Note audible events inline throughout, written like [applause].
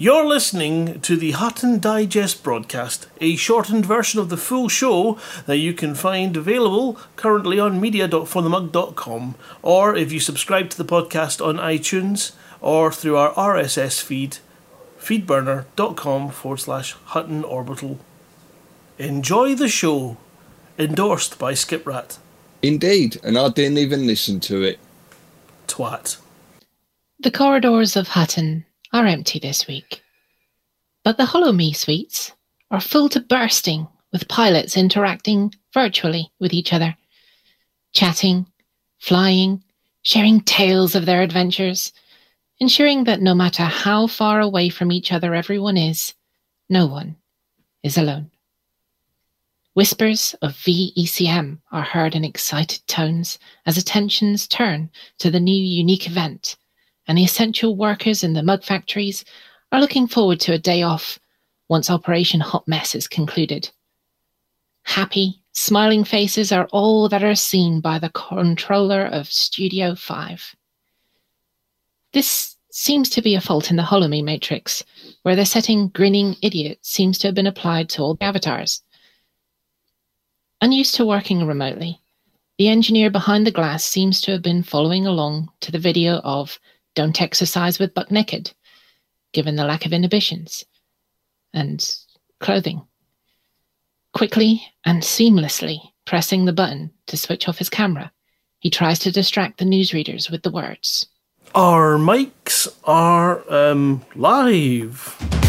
You're listening to the Hutton Digest broadcast, a shortened version of the full show that you can find available currently on media.forthemug.com, or if you subscribe to the podcast on iTunes or through our RSS feed, feedburner.com forward slash Hutton Orbital. Enjoy the show, endorsed by Skiprat. Indeed, and I didn't even listen to it. Twat. The corridors of Hutton are empty this week. But the HoloMe suites are full to bursting with pilots interacting virtually with each other, chatting, flying, sharing tales of their adventures, ensuring that no matter how far away from each other everyone is, no one is alone. Whispers of VECM are heard in excited tones as attentions turn to the new unique event and the essential workers in the mug factories are looking forward to a day off once Operation Hot Mess is concluded. Happy, smiling faces are all that are seen by the controller of Studio 5. This seems to be a fault in the HoloMe matrix, where the setting grinning idiot seems to have been applied to all the avatars. Unused to working remotely, the engineer behind the glass seems to have been following along to the video of don't exercise with buck naked, given the lack of inhibitions and clothing. Quickly and seamlessly pressing the button to switch off his camera, he tries to distract the newsreaders with the words Our mics are um, live.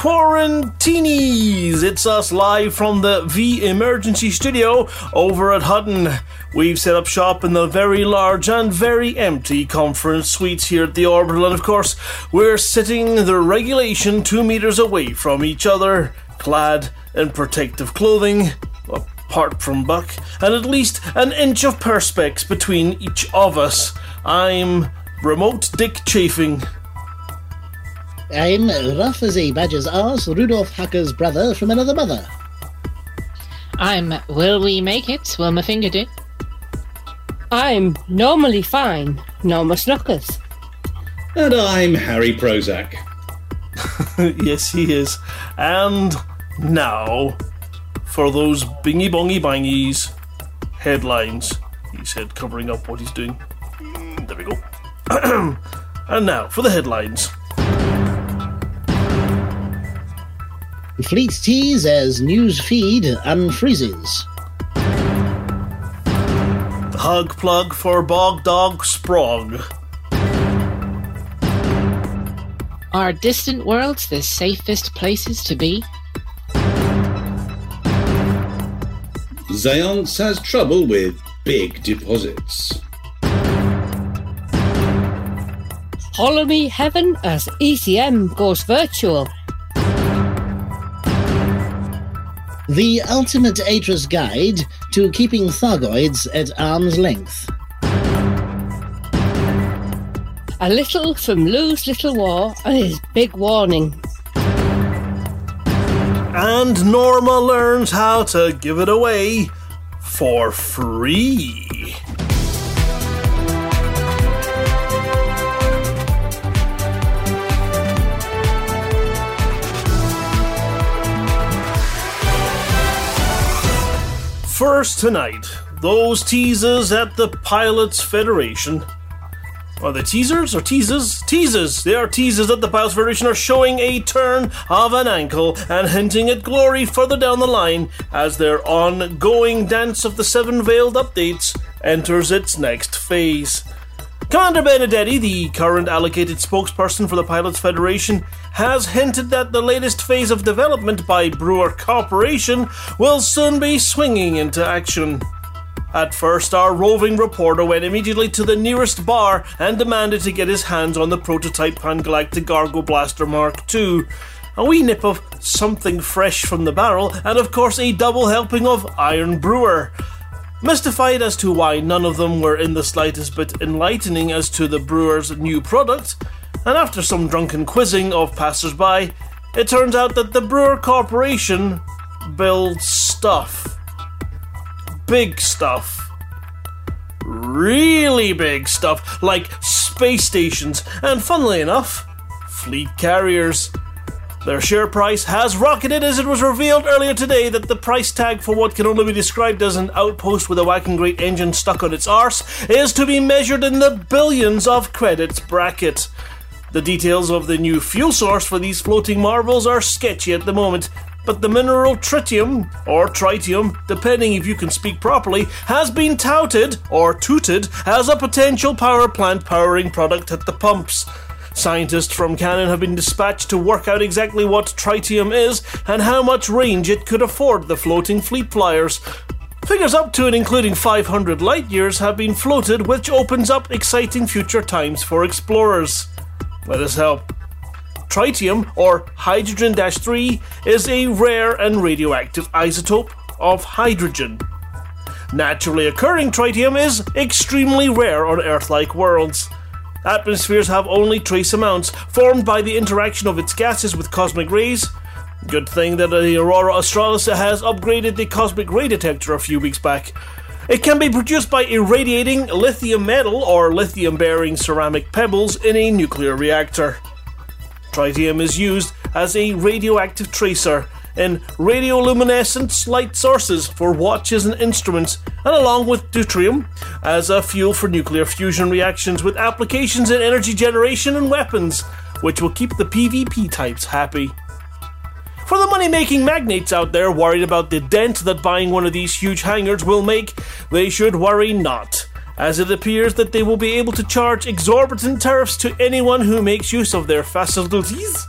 Quarantinis! It's us live from the V Emergency Studio over at Hutton. We've set up shop in the very large and very empty conference suites here at the Orbital, and of course, we're sitting the regulation two meters away from each other, clad in protective clothing, apart from Buck, and at least an inch of perspex between each of us. I'm Remote Dick Chafing. I'm rough as a badger's arse, Rudolph Hacker's brother from another mother. I'm Will We Make It, Wilma Fingerdick. I'm normally fine, Norma Snookers. And I'm Harry Prozac. [laughs] yes, he is. And now, for those bingy bongy bangies headlines, he said, covering up what he's doing. Mm, There we go. [clears throat] and now, for the headlines. Fleet tease as news feed unfreezes. Hug plug for Bog Dog Sprog. Are distant worlds the safest places to be? Zaonce has trouble with big deposits. Follow me heaven as ECM goes virtual. The ultimate Atris guide to keeping Thargoids at arm's length. A little from Lou's little war and his big warning. And Norma learns how to give it away for free. First tonight, those teasers at the Pilots Federation. Are they teasers or teases? Teases! They are teases at the Pilots Federation are showing a turn of an ankle and hinting at glory further down the line as their ongoing Dance of the Seven Veiled updates enters its next phase. Commander Benedetti, the current allocated spokesperson for the Pilots Federation, has hinted that the latest phase of development by Brewer Corporation will soon be swinging into action. At first, our roving reporter went immediately to the nearest bar and demanded to get his hands on the prototype Pan Galactic Gargle Blaster Mark II. A wee nip of something fresh from the barrel, and of course, a double helping of Iron Brewer. Mystified as to why none of them were in the slightest bit enlightening as to the brewer's new product, and after some drunken quizzing of passers-by, it turns out that the Brewer Corporation builds stuff. Big stuff. Really big stuff, like space stations, and funnily enough, fleet carriers. Their share price has rocketed as it was revealed earlier today that the price tag for what can only be described as an outpost with a whacking great engine stuck on its arse is to be measured in the billions of credits bracket. The details of the new fuel source for these floating marvels are sketchy at the moment, but the mineral tritium, or tritium, depending if you can speak properly, has been touted, or tooted, as a potential power plant powering product at the pumps. Scientists from Canonn have been dispatched to work out exactly what tritium is and how much range it could afford the floating fleet flyers. Figures up to and including 500 light years have been floated, which opens up exciting future times for explorers. Let us help. Tritium, or hydrogen 3, is a rare and radioactive isotope of hydrogen. Naturally occurring tritium is extremely rare on Earth like worlds. Atmospheres have only trace amounts, formed by the interaction of its gases with cosmic rays. Good thing that the Aurora Australis has upgraded the cosmic ray detector a few weeks back. It can be produced by irradiating lithium metal or lithium bearing ceramic pebbles in a nuclear reactor. Tritium is used as a radioactive tracer in radioluminescent light sources for watches and instruments, and along with deuterium as a fuel for nuclear fusion reactions with applications in energy generation and weapons, which will keep the PvP types happy. For the money making magnates out there worried about the dent that buying one of these huge hangars will make, they should worry not, as it appears that they will be able to charge exorbitant tariffs to anyone who makes use of their facilities,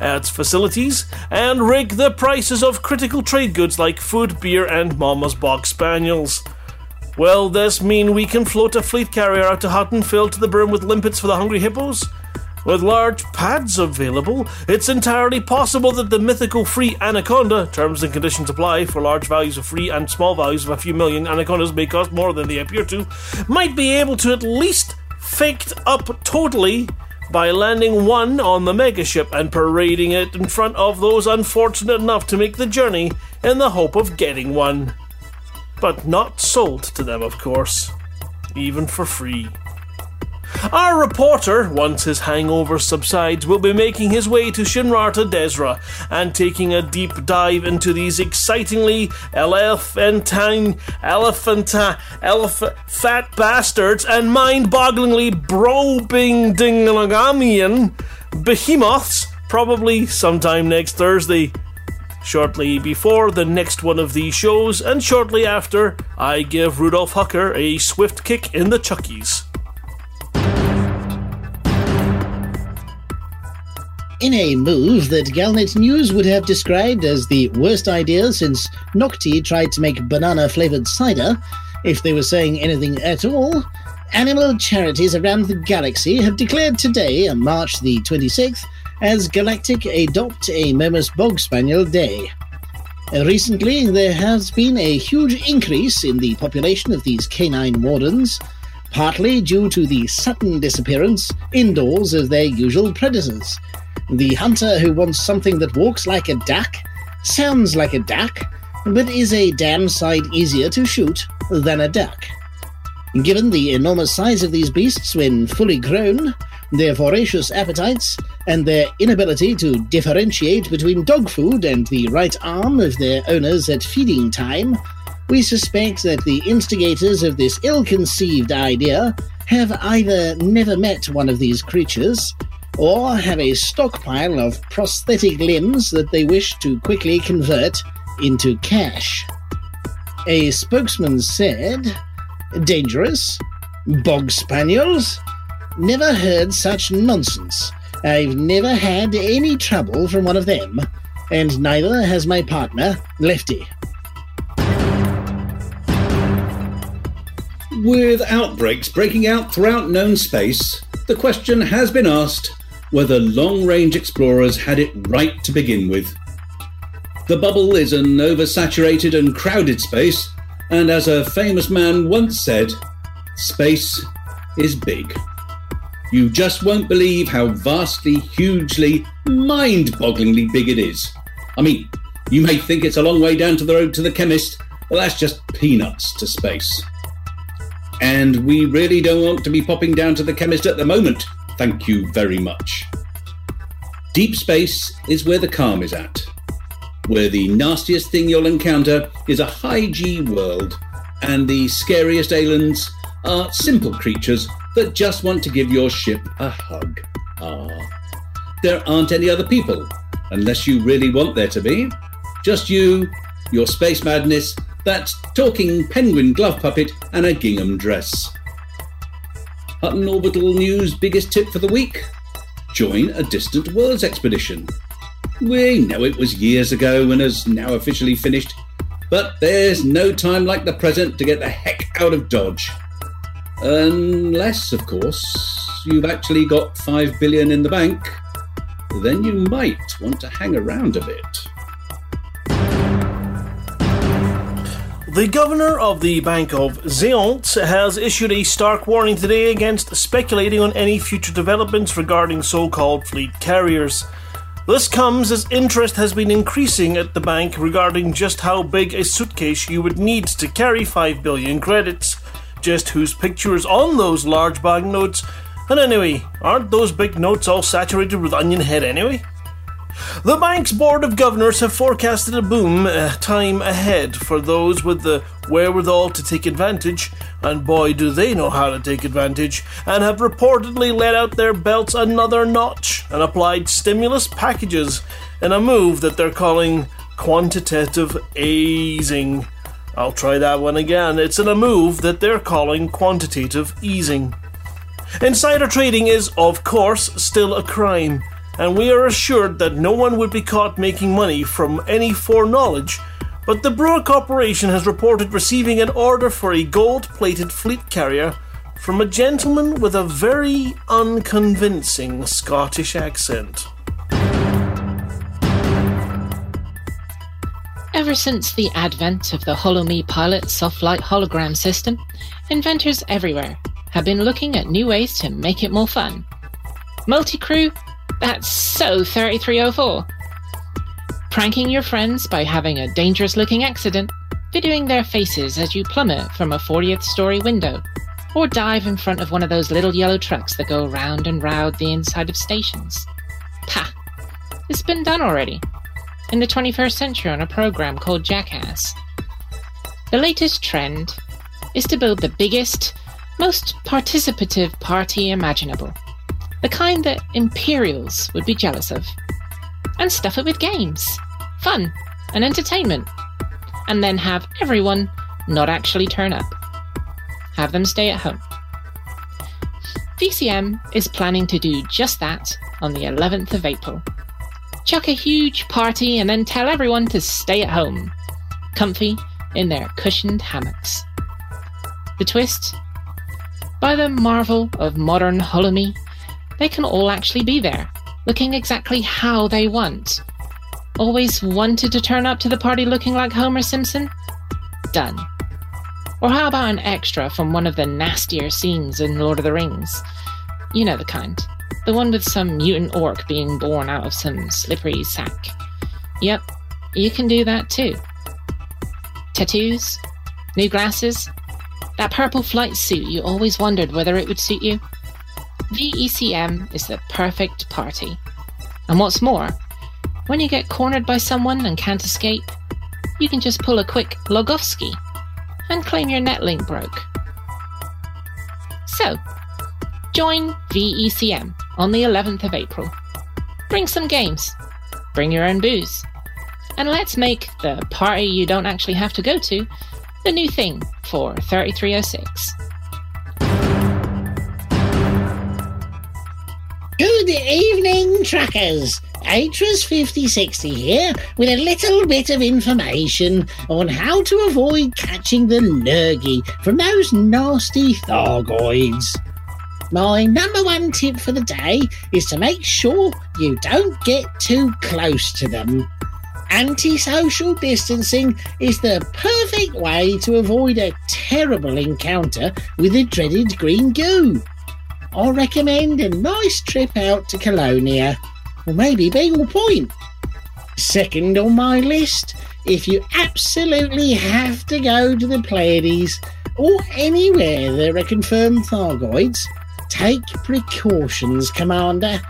adds facilities, and rig the prices of critical trade goods like food, beer, and Momus bog spaniels. Will this mean we can float a fleet carrier out to Hutton filled to the brim with limpets for the hungry hippos? With large pads available, it's entirely possible that the mythical free anaconda, terms and conditions apply for large values of free and small values of a few million anacondas may cost more than they appear to, might be able to at least faked up totally by landing one on the megaship and parading it in front of those unfortunate enough to make the journey in the hope of getting one. But not sold to them, of course, even for free. Our reporter, once his hangover subsides, will be making his way to Shinrarta Dezhra and taking a deep dive into these excitingly elephantine, elephanta, elephant, fat bastards and mind-bogglingly brobing dinglagamian behemoths, probably sometime next Thursday. Shortly before the next one of these shows, and shortly after, I give Rudolph Hucker a swift kick in the chuckies. In a move that Galnet News would have described as the worst idea since Nocti tried to make banana flavored cider, if they were saying anything at all, animal charities around the galaxy have declared today, on March the 26th, as Galactic Adopt a Momus Bog Spaniel Day. Recently, there has been a huge increase in the population of these canine wardens, partly due to the sudden disappearance indoors of their usual predators. The hunter who wants something that walks like a duck, sounds like a duck, but is a damn sight easier to shoot than a duck. Given the enormous size of these beasts when fully grown, their voracious appetites, and their inability to differentiate between dog food and the right arm of their owners at feeding time, we suspect that the instigators of this ill conceived idea have either never met one of these creatures, or have a stockpile of prosthetic limbs that they wish to quickly convert into cash. A spokesman said, Dangerous? Bog spaniels? Never heard such nonsense. I've never had any trouble from one of them, and neither has my partner, Lefty. With outbreaks breaking out throughout known space, the question has been asked whether long range explorers had it right to begin with. The bubble is an oversaturated and crowded space, and as a famous man once said, space is big. You just won't believe how vastly, hugely, mind bogglingly big it is. I mean, you may think it's a long way down to the road to the chemist, but that's just peanuts to space. And we really don't want to be popping down to the chemist at the moment. Thank you very much. Deep space is where the calm is at, where the nastiest thing you'll encounter is a high G world, and the scariest aliens are simple creatures that just want to give your ship a hug. Ah. There aren't any other people, unless you really want there to be. Just you, your space madness, that talking penguin glove puppet, and a gingham dress. Hutton Orbital News' biggest tip for the week join a distant worlds expedition. We know it was years ago and has now officially finished, but there's no time like the present to get the heck out of Dodge. Unless, of course, you've actually got 5 billion in the bank, then you might want to hang around a bit. The governor of the Bank of Zaonce has issued a stark warning today against speculating on any future developments regarding so called fleet carriers. This comes as interest has been increasing at the bank regarding just how big a suitcase you would need to carry 5 billion credits, just whose picture is on those large banknotes, and anyway, aren't those big notes all saturated with onion head anyway? The bank's board of governors have forecasted a boom uh, time ahead for those with the wherewithal to take advantage, and boy do they know how to take advantage, and have reportedly let out their belts another notch and applied stimulus packages in a move that they're calling quantitative easing. I'll try that one again. It's in a move that they're calling quantitative easing. Insider trading is, of course, still a crime and we are assured that no one would be caught making money from any foreknowledge. But the Brewer Corporation has reported receiving an order for a gold plated fleet carrier from a gentleman with a very unconvincing Scottish accent. Ever since the advent of the HoloMe Pilot soft light hologram system, inventors everywhere have been looking at new ways to make it more fun. Multi crew that's so 3304. Pranking your friends by having a dangerous looking accident, videoing their faces as you plummet from a 40th story window, or dive in front of one of those little yellow trucks that go round and round the inside of stations. Pah! It's been done already. In the 21st century on a program called Jackass. The latest trend is to build the biggest, most participative party imaginable the kind that Imperials would be jealous of. And stuff it with games, fun, and entertainment. And then have everyone not actually turn up. Have them stay at home. VCM is planning to do just that on the 11th of April. Chuck a huge party and then tell everyone to stay at home, comfy in their cushioned hammocks. The twist? By the marvel of modern HoloMe, they can all actually be there, looking exactly how they want. Always wanted to turn up to the party looking like Homer Simpson? Done. Or how about an extra from one of the nastier scenes in Lord of the Rings? You know the kind. The one with some mutant orc being born out of some slippery sack. Yep, you can do that too. Tattoos? New glasses? That purple flight suit you always wondered whether it would suit you? VECM is the perfect party. And what's more, when you get cornered by someone and can't escape, you can just pull a quick Logovsky and claim your netlink broke. So, join VECM on the 11th of April. Bring some games, bring your own booze, and let's make the party you don't actually have to go to the new thing for 3306. Good evening, truckers. Atras 5060 here with a little bit of information on how to avoid catching the lurgy from those nasty Thargoids. My number one tip for the day is to make sure you don't get too close to them. Anti-social distancing is the perfect way to avoid a terrible encounter with the dreaded green goo. I recommend a nice trip out to Colonia, or maybe Beagle Point. Second on my list, if you absolutely have to go to the Pleiades or anywhere there are confirmed Thargoids, take precautions, Commander.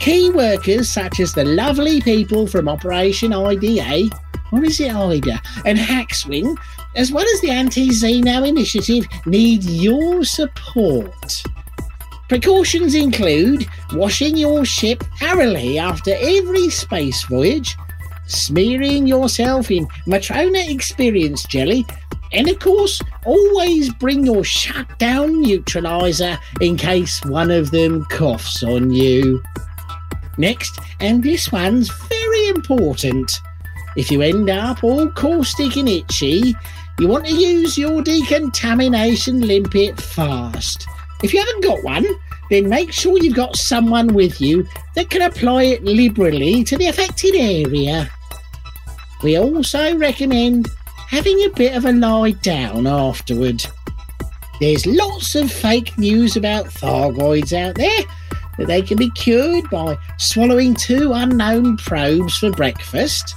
Key workers such as the lovely people from Operation IDA, or is it IDA, and Hackswing, as well as the Anti Xeno Initiative, need your support. Precautions include washing your ship thoroughly after every space voyage, smearing yourself in Motrona Experience jelly, and of course, always bring your shutdown neutralizer in case one of them coughs on you. Next, and this one's very important. If you end up all caustic and itchy, you want to use your decontamination limpet fast. If you haven't got one, then make sure you've got someone with you that can apply it liberally to the affected area. We also recommend having a bit of a lie down afterward. There's lots of fake news about Thargoids out there that they can be cured by swallowing two unknown probes for breakfast.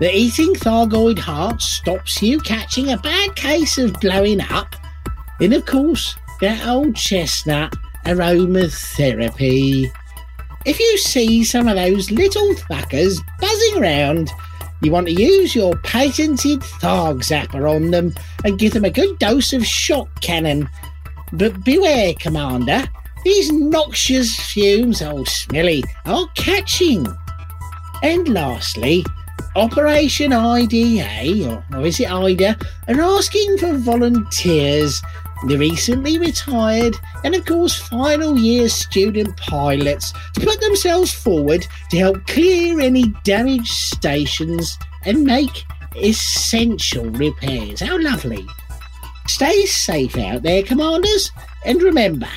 That eating Thargoid hearts stops you catching a bad case of blowing up. And of course, that old chestnut aromatherapy. If you see some of those little fuckers buzzing around, you want to use your patented Tharg Zapper on them and give them a good dose of shock cannon. But beware, Commander, these noxious fumes, oh smelly, are catching. And lastly, Operation IDA, or, or is it IDA, are asking for volunteers the recently retired and, of course, final year student pilots to put themselves forward to help clear any damaged stations and make essential repairs. How lovely! Stay safe out there, commanders, and remember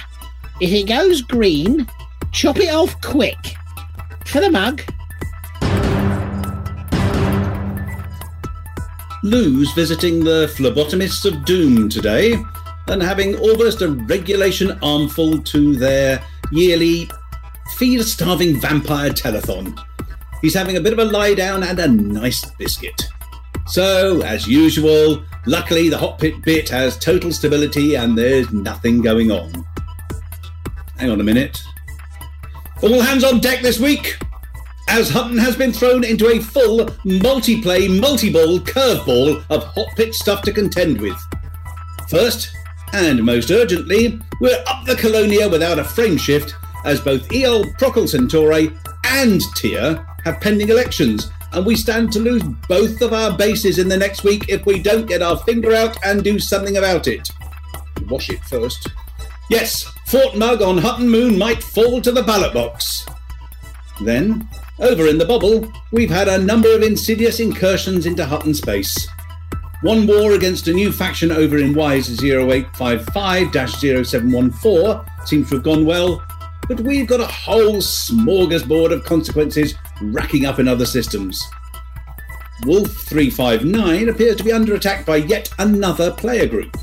if it goes green, chop it off quick. For the mug. Lou's visiting the phlebotomists of doom today and having almost a regulation armful to their yearly feed a starving vampire telethon. He's having a bit of a lie down and a nice biscuit. So, as usual, luckily the hot pit bit has total stability and there's nothing going on. Hang on a minute. All hands on deck this week! As Hutton has been thrown into a full multi-play, multi-ball curveball of hot pit stuff to contend with. First, and most urgently, we're up the Colonia without a frame shift, as both Eol Procul Centauri and TIA have pending elections, and we stand to lose both of our bases in the next week if we don't get our finger out and do something about it. Wash it first. Yes, Fort Mug on Hutton Moon might fall to the ballot box. Then, over in the bubble, we've had a number of insidious incursions into Hutton space. One war against a new faction over in WISE 0855 0714 seems to have gone well, but we've got a whole smorgasbord of consequences racking up in other systems. Wolf 359 appears to be under attack by yet another player group.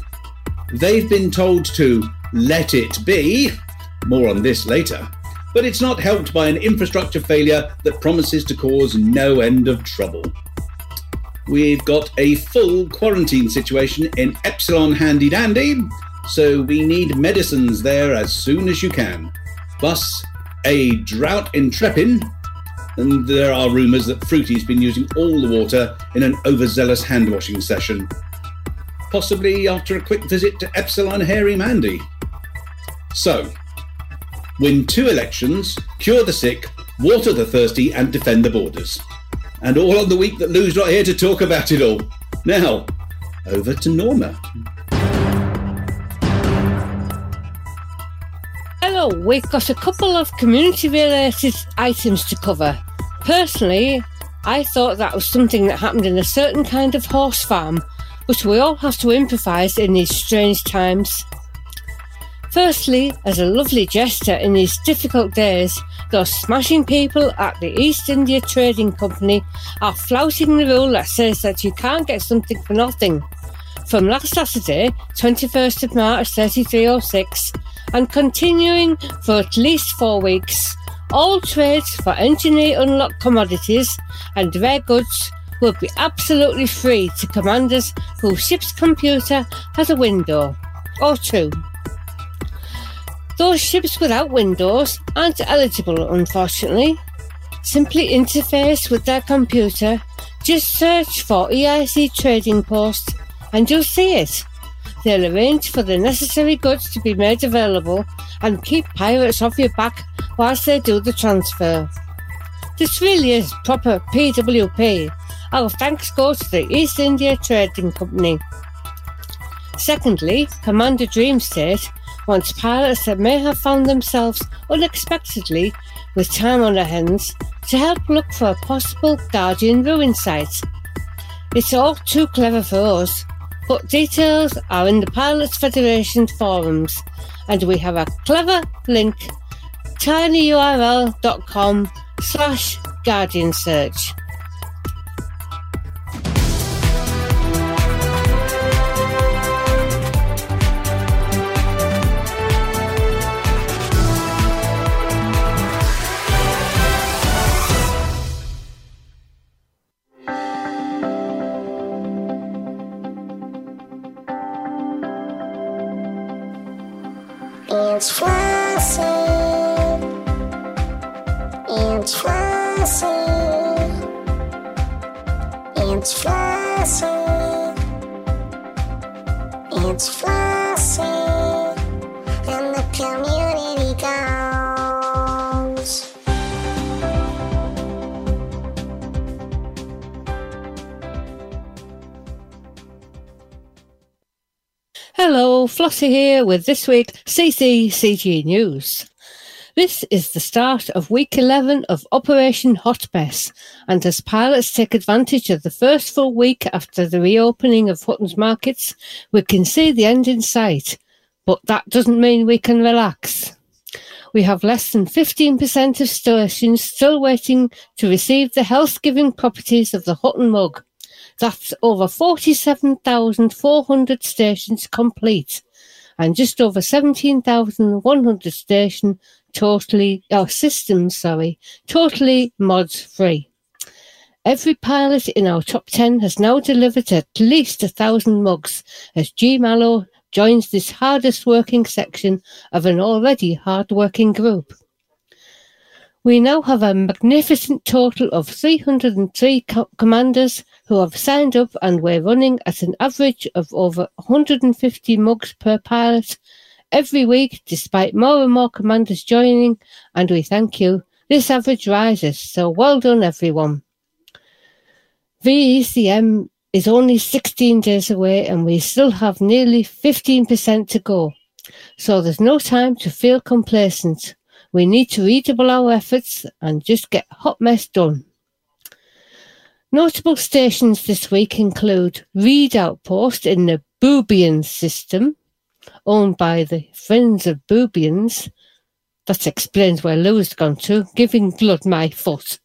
They've been told to let it be, more on this later, but it's not helped by an infrastructure failure that promises to cause no end of trouble. We've got a full quarantine situation in Epsilon Handy Dandy, so we need medicines there as soon as you can. Plus, a drought in Treppin, and there are rumours that Fruity's been using all the water in an overzealous hand washing session. Possibly after a quick visit to Epsilon Hairy Mandy. So, win two elections, cure the sick, water the thirsty, and defend the borders. And all on the week that Lou's not here to talk about it all. Now, over to Norma. Hello, we've got a couple of community related items to cover. Personally, I thought that was something that happened in a certain kind of horse farm, but we all have to improvise in these strange times. Firstly, as a lovely gesture in these difficult days, those smashing people at the East India Trading Company are flouting the rule that says that you can't get something for nothing. From last Saturday, 21st of March 3306, and continuing for at least four weeks. All trades for engineer unlocked commodities and rare goods will be absolutely free to commanders whose ship's computer has a window or two. Those ships without windows aren't eligible, unfortunately. Simply interface with their computer, just search for EIC Trading Post, and you'll see it. They'll arrange for the necessary goods to be made available and keep pirates off your back whilst they do the transfer. This really is proper PWP. Our thanks go to the East India Trading Company. Secondly, Commander Dream Wants pilots that may have found themselves unexpectedly with time on their hands to help look for a possible Guardian ruin site. It's all too clever for us, but details are in the Pilots Federation forums, and we have a clever link tinyurl.com slash guardian search. It's flossy. It's flossy. It's flossy. Here with this week CCCG News. This is the start of week 11 of Operation Hot Mess, and as pilots take advantage of the first full week after the reopening of Hutton's markets, we can see the end in sight. But that doesn't mean we can relax. We have less than 15% of stations still waiting to receive the health giving properties of the Hutton mug. That's over 47,400 stations complete and just over 17,100 station totally, oh, systems, sorry, totally mods free. Every pilot in our top 10 has now delivered at least a thousand mugs as G Mallow joins this hardest working section of an already hard working group. We now have a magnificent total of 303 co- commanders who have signed up, and we're running at an average of over 150 mugs per pilot every week, despite more and more commanders joining. And we thank you. This average rises, so well done, everyone. VECM is only 16 days away, and we still have nearly 15% to go. So there's no time to feel complacent. We need to redouble our efforts and just get Hot Mess done. Notable stations this week include Reed Outpost in the Boobian system, owned by the Friends of Boobians. That explains where Lou's gone to, giving blood my foot.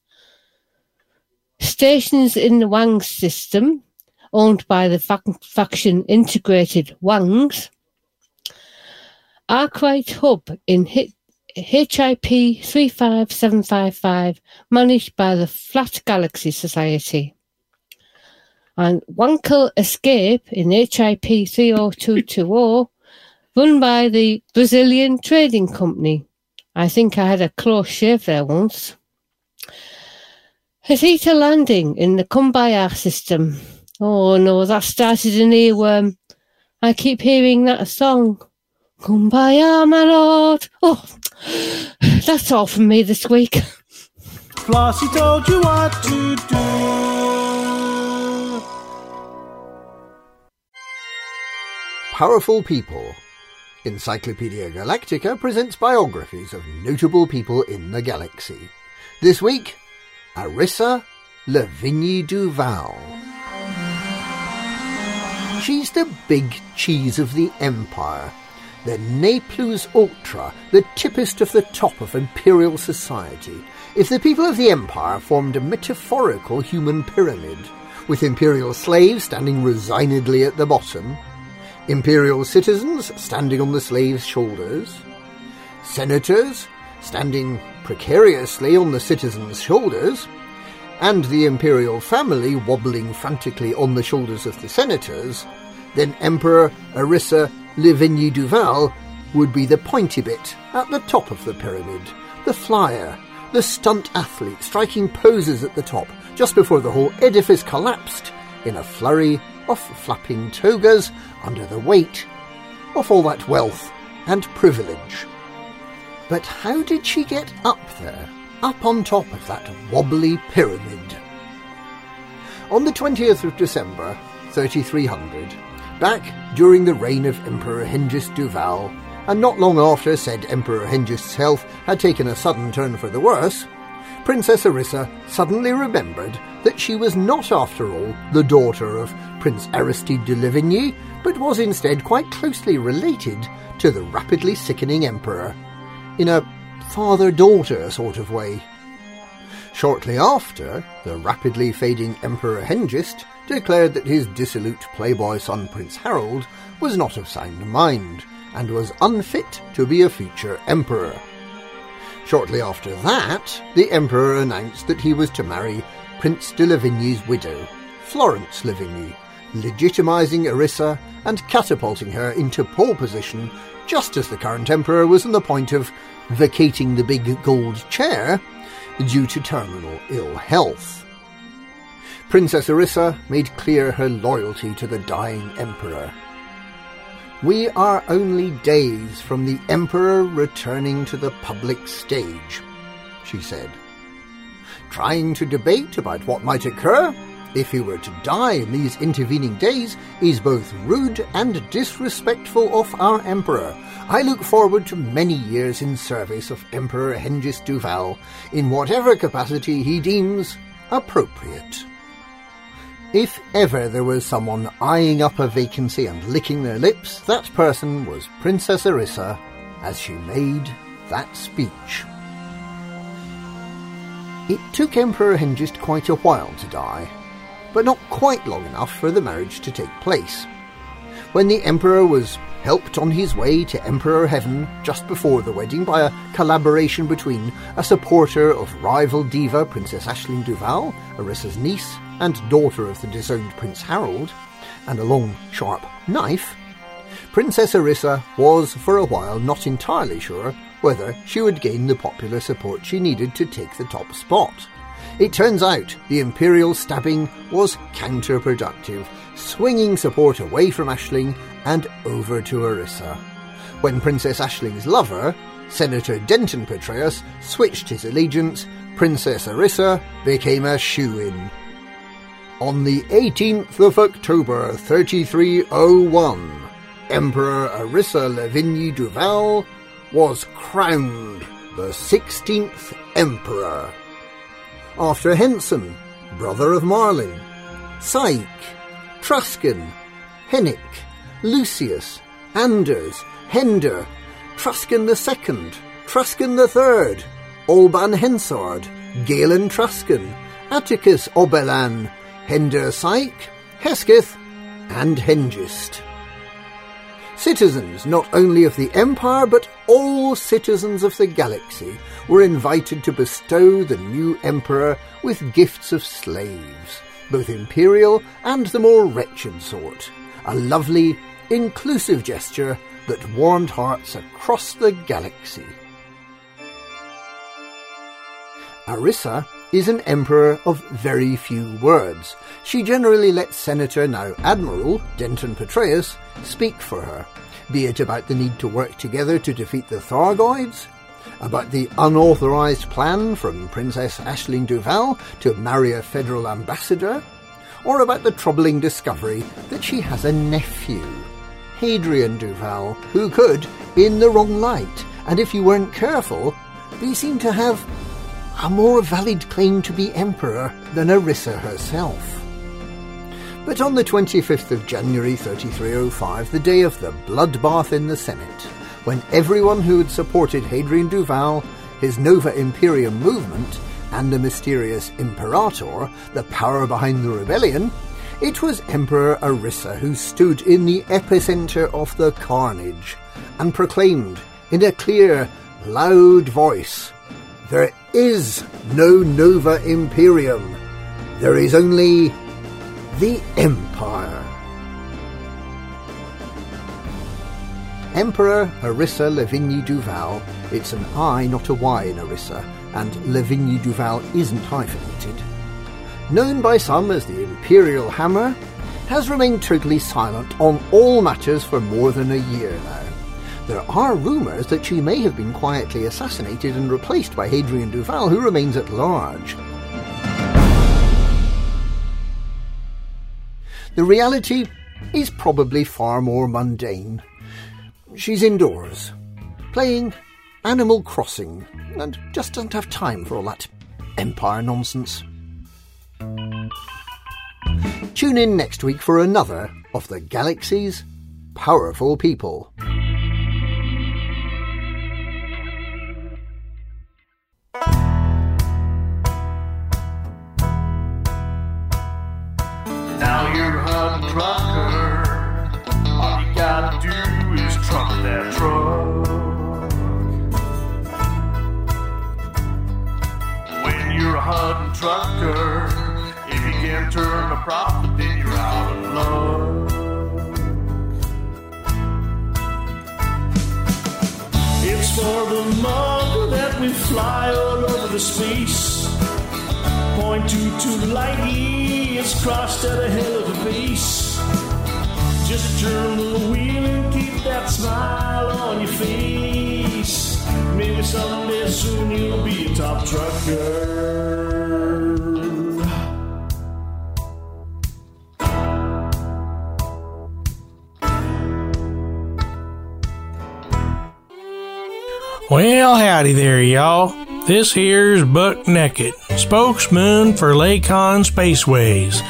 Stations in the Wang system, owned by the fac- faction Integrated Wangs. Arkwright Hub in Hit HIP 35755, managed by the Flat Galaxy Society. And Wankel Escape in HIP 30220, run by the Brazilian Trading Company. I think I had a close shave there once. Hatita Landing in the Kumbaya system. Oh no, that started an earworm. I keep hearing that song. Kumbaya, my lord. Oh, that's all from me this week. Flossie told you what to do. Powerful People. Encyclopedia Galactica presents biographies of notable people in the galaxy. This week, Arissa Lavigny Duval. She's the big cheese of the Empire, the ne ultra, the tippest of the top of imperial society. If the people of the Empire formed a metaphorical human pyramid, with imperial slaves standing resignedly at the bottom, imperial citizens standing on the slaves' shoulders, senators standing precariously on the citizens' shoulders, and the imperial family wobbling frantically on the shoulders of the senators, then Emperor Arissa Lavigny Duval would be the pointy bit at the top of the pyramid, the flyer, the stunt athlete striking poses at the top just before the whole edifice collapsed in a flurry of flapping togas under the weight of all that wealth and privilege. But how did she get up there, up on top of that wobbly pyramid? On the 20th of December, 3300, back during the reign of Emperor Hengist Duval, and not long after said Emperor Hengist's health had taken a sudden turn for the worse, Princess Arissa suddenly remembered that she was not, after all, the daughter of Prince Aristide de Lavigny, but was instead quite closely related to the rapidly sickening Emperor, in a father daughter sort of way. Shortly after, the rapidly fading Emperor Hengist declared that his dissolute playboy son Prince Harold was not of sound mind and was unfit to be a future emperor. Shortly after that, the emperor announced that he was to marry Prince de Lavigny's widow, Florence Lavigny, legitimising Arissa and catapulting her into pole position just as the current emperor was on the point of vacating the big gold chair due to terminal ill health. Princess Arissa made clear her loyalty to the dying emperor. We are only days from the emperor returning to the public stage, she said. Trying to debate about what might occur if he were to die in these intervening days is both rude and disrespectful of our emperor. I look forward to many years in service of Emperor Hengist Duval in whatever capacity he deems appropriate. If ever there was someone eyeing up a vacancy and licking their lips, that person was Princess Arissa as she made that speech. It took Emperor Hengist quite a while to die, but not quite long enough for the marriage to take place. When the Emperor was helped on his way to Emperor Heaven just before the wedding by a collaboration between a supporter of rival diva Princess Aisling Duval, Arissa's niece and daughter of the disowned Prince Harold, and a long, sharp knife, Princess Arissa was for a while not entirely sure whether she would gain the popular support she needed to take the top spot. It turns out the imperial stabbing was counterproductive, swinging support away from Aisling and over to Arissa. When Princess Aisling's lover, Senator Denton Patreus, switched his allegiance, Princess Arissa became a shoe-in. On the 18th of October 3301, Emperor Arissa Lavigny Duval was crowned the 16th Emperor. After Henson, brother of Marlin, Syke, Truscan, Hennick, Lucius, Anders, Hender, Truscan II, Truscan III, Alban Hensard, Galen Truscan, Atticus Obelan, Hender Syke, Hesketh, and Hengist. Citizens not only of the Empire, but all citizens of the galaxy were invited to bestow the new Emperor with gifts of slaves, both imperial and the more wretched sort. A lovely, inclusive gesture that warmed hearts across the galaxy. Arissa is an emperor of very few words. She generally lets Senator, now Admiral, Denton Patreus, speak for her, be it about the need to work together to defeat the Thargoids, about the unauthorized plan from Princess Aisling Duval to marry a federal ambassador, or about the troubling discovery that she has a nephew, Hadrian Duval, who could, in the wrong light, and if you weren't careful, be seen to have a more valid claim to be emperor than Arissa herself. But on the 25th of January 3305, the day of the bloodbath in the Senate, when everyone who had supported Hadrian Duval, his Nova Imperium movement, and the mysterious Imperator, the power behind the rebellion, it was Emperor Arissa who stood in the epicenter of the carnage and proclaimed in a clear, loud voice. There is no Nova Imperium. There is only the Empire. Emperor Arissa Lavigny Duval, it's an I, not a Y in Arissa, and Lavigny Duval isn't hyphenated. Known by some as the Imperial Hammer, has remained totally silent on all matters for more than a year now. There are rumours that she may have been quietly assassinated and replaced by Hadrian Duval, who remains at large. The reality is probably far more mundane. She's indoors, playing Animal Crossing, and just doesn't have time for all that empire nonsense. Tune in next week for another of the galaxy's powerful people. Truck that truck. When you're a hunting trucker, if you can't turn a profit, then you're out of luck. It's for the mug that we fly all over the space. Point two to light years crossed at a hell of a pace. Just turn the wheel and that smile on your face. Maybe someday soon you'll be a top trucker. Well, howdy there, y'all. This here's Buck Neckett, spokesman for Lakon Spaceways.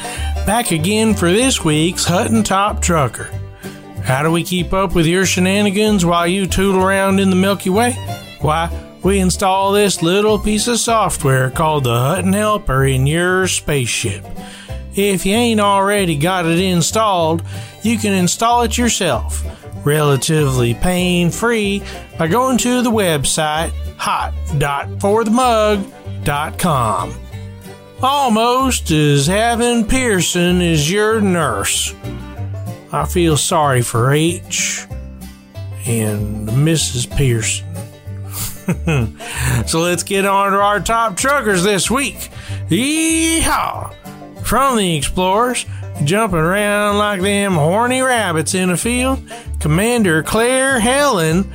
Back again for this week's Hutton Top Trucker. How do we keep up with your shenanigans while you tootle around in the Milky Way? Why, we install this little piece of software called the Hutton Helper in your spaceship. If you ain't already got it installed, you can install it yourself, relatively pain free, by going to the website hot.forthemug.com. Almost as having Pearson as your nurse. I feel sorry for H and Mrs. Pearson. [laughs] so let's get on to our top truckers this week. Yeehaw! From the Explorers, jumping around like them horny rabbits in a field, Commander Claire Helen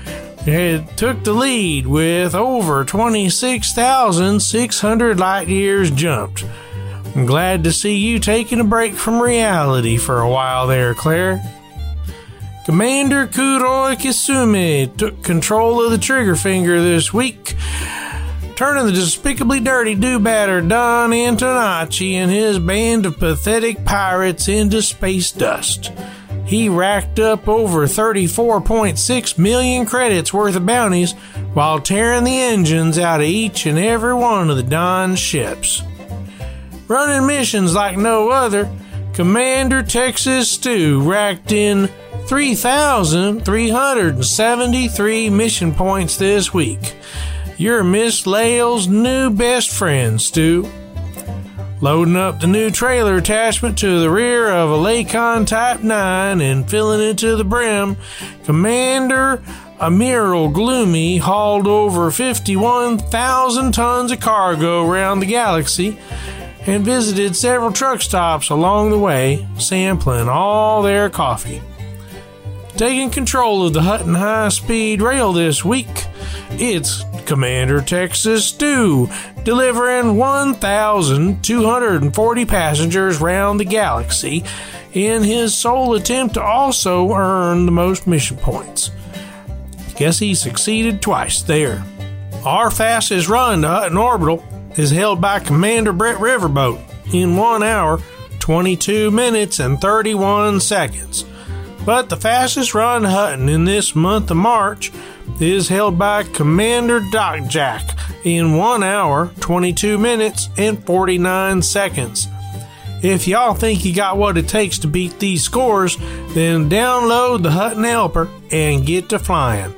had took the lead with over 26,600 light years jumped. I'm glad to see you taking a break from reality for a while there, Claire. Commander Kuroi Kisumi took control of the trigger finger this week, turning the despicably dirty do-batter Don Antonacci and his band of pathetic pirates into space dust. He racked up over 34.6 million credits worth of bounties while tearing the engines out of each and every one of the Don's ships. Running missions like no other, Commander Texas Stew racked in 3,373 mission points this week. You're Miss Lael's new best friend, Stu. Loading up the new trailer attachment to the rear of a Lakon Type 9 and filling it to the brim, Commander Amiral Gloomy hauled over 51,000 tons of cargo around the galaxy and visited several truck stops along the way, sampling all their coffee. Taking control of the Hutton High Speed Rail this week, it's Commander Texas Stew, delivering 1,240 passengers round the galaxy in his sole attempt to also earn the most mission points. Guess he succeeded twice there. Our fastest run to Hutton Orbital is held by Commander Brett Riverboat in 1 hour, 22 minutes, and 31 seconds. But the fastest run to Hutton in this month of March is held by Commander Doc Jack in 1 hour, 22 minutes, and 49 seconds. If y'all think you got what it takes to beat these scores, then download the Hutton Helper and get to flying.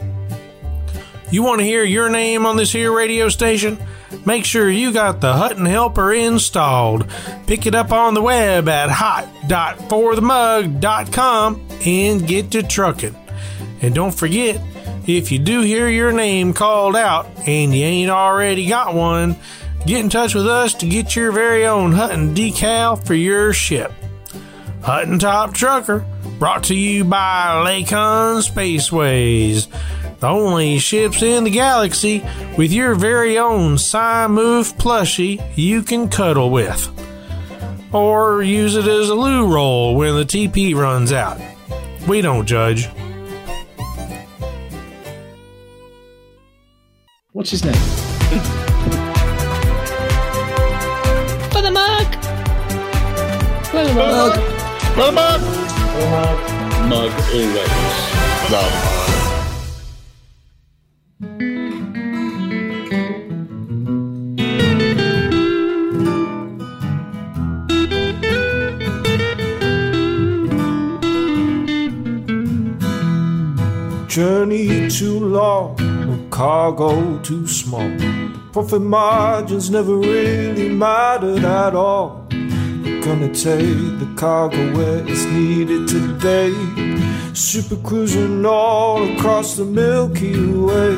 You want to hear your name on this here radio station? Make sure you got the Hutton Helper installed. Pick it up on the web at hot.forthemug.com and get to trucking. And don't forget, if you do hear your name called out and you ain't already got one, get in touch with us to get your very own Hutton decal for your ship. Hutton Top Trucker, brought to you by Lakon Spaceways, the only ships in the galaxy with your very own Move plushie you can cuddle with. Or use it as a loo roll when the TP runs out. We don't judge. What's his name? For the mug! Well, well, Mug. For the Mug Mug always. Journey too long, cargo too small. Profit margins never really mattered at all. We're gonna take the cargo where it's needed today. Super cruising all across the Milky Way.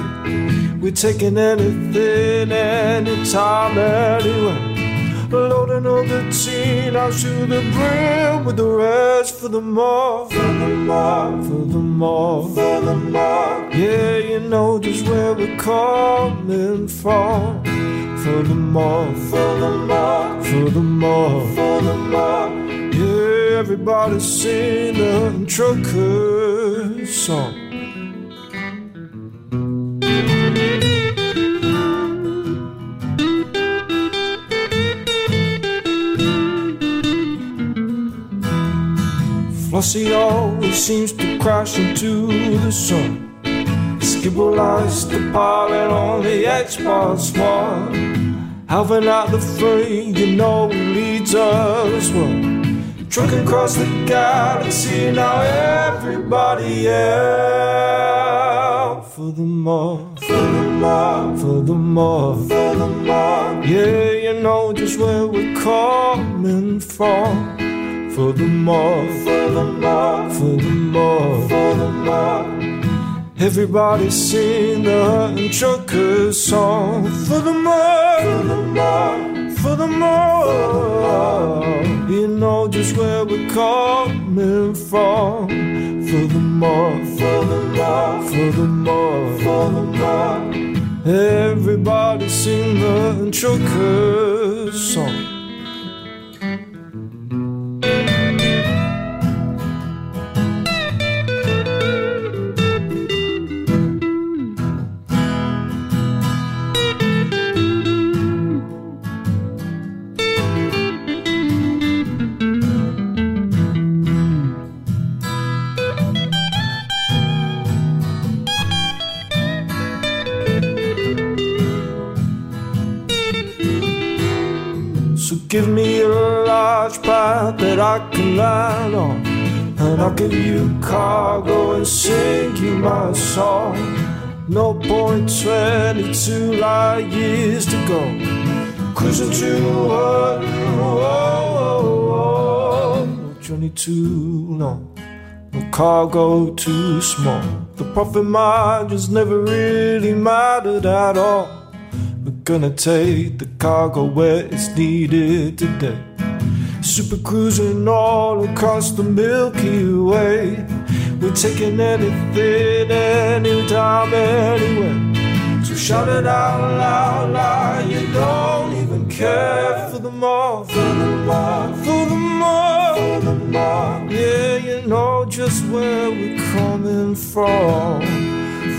We're taking anything, anytime, anywhere. Loading all the teen out to the brim with the rest for the more, for the more, for the more, for the more. Yeah, you know just where we're coming from. For the more, for the more, for the more, for the more. Yeah, everybody sing the trucker song. Flossie always seems to crash into the sun. Skibble lies the pilot on the Xbox One. Alvin out the frame, you know he leads us well. Trucking across the galaxy, now everybody out for the more, for the more, for the more, for the more. Yeah, you know just where we're coming from. For the more, for the more, for the more, for the more. Everybody sing the trucker song. For the more, for the more, for the more. You know just where we're coming from. For the more, for the more, for the more, for the more. Everybody sing the trucker song. And I'll give you cargo and sing you my song. No point 22 light years to go. Cruising to a no oh, oh, oh, journey too long. No cargo too small. The profit margins never really mattered at all. We're gonna take the cargo where it's needed today. Super cruising all across the Milky Way. We're taking anything, anytime, anywhere. So shout it out loud, loud. You don't even care for the more, for the more, for the more, for the more. Yeah, you know just where we're coming from.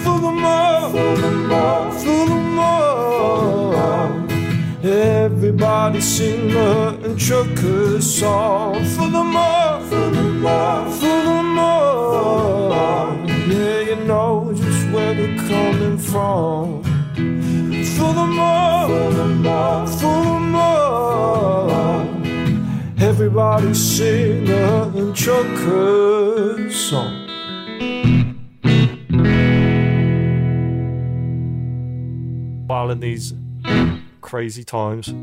For the more, for the more, for the more. Everybody sing the trucker song. For the more, for the more, for the more. Yeah, you know just where we're coming from. For the more, for the more, for the more. Everybody sing the trucker song. morale in these crazy times.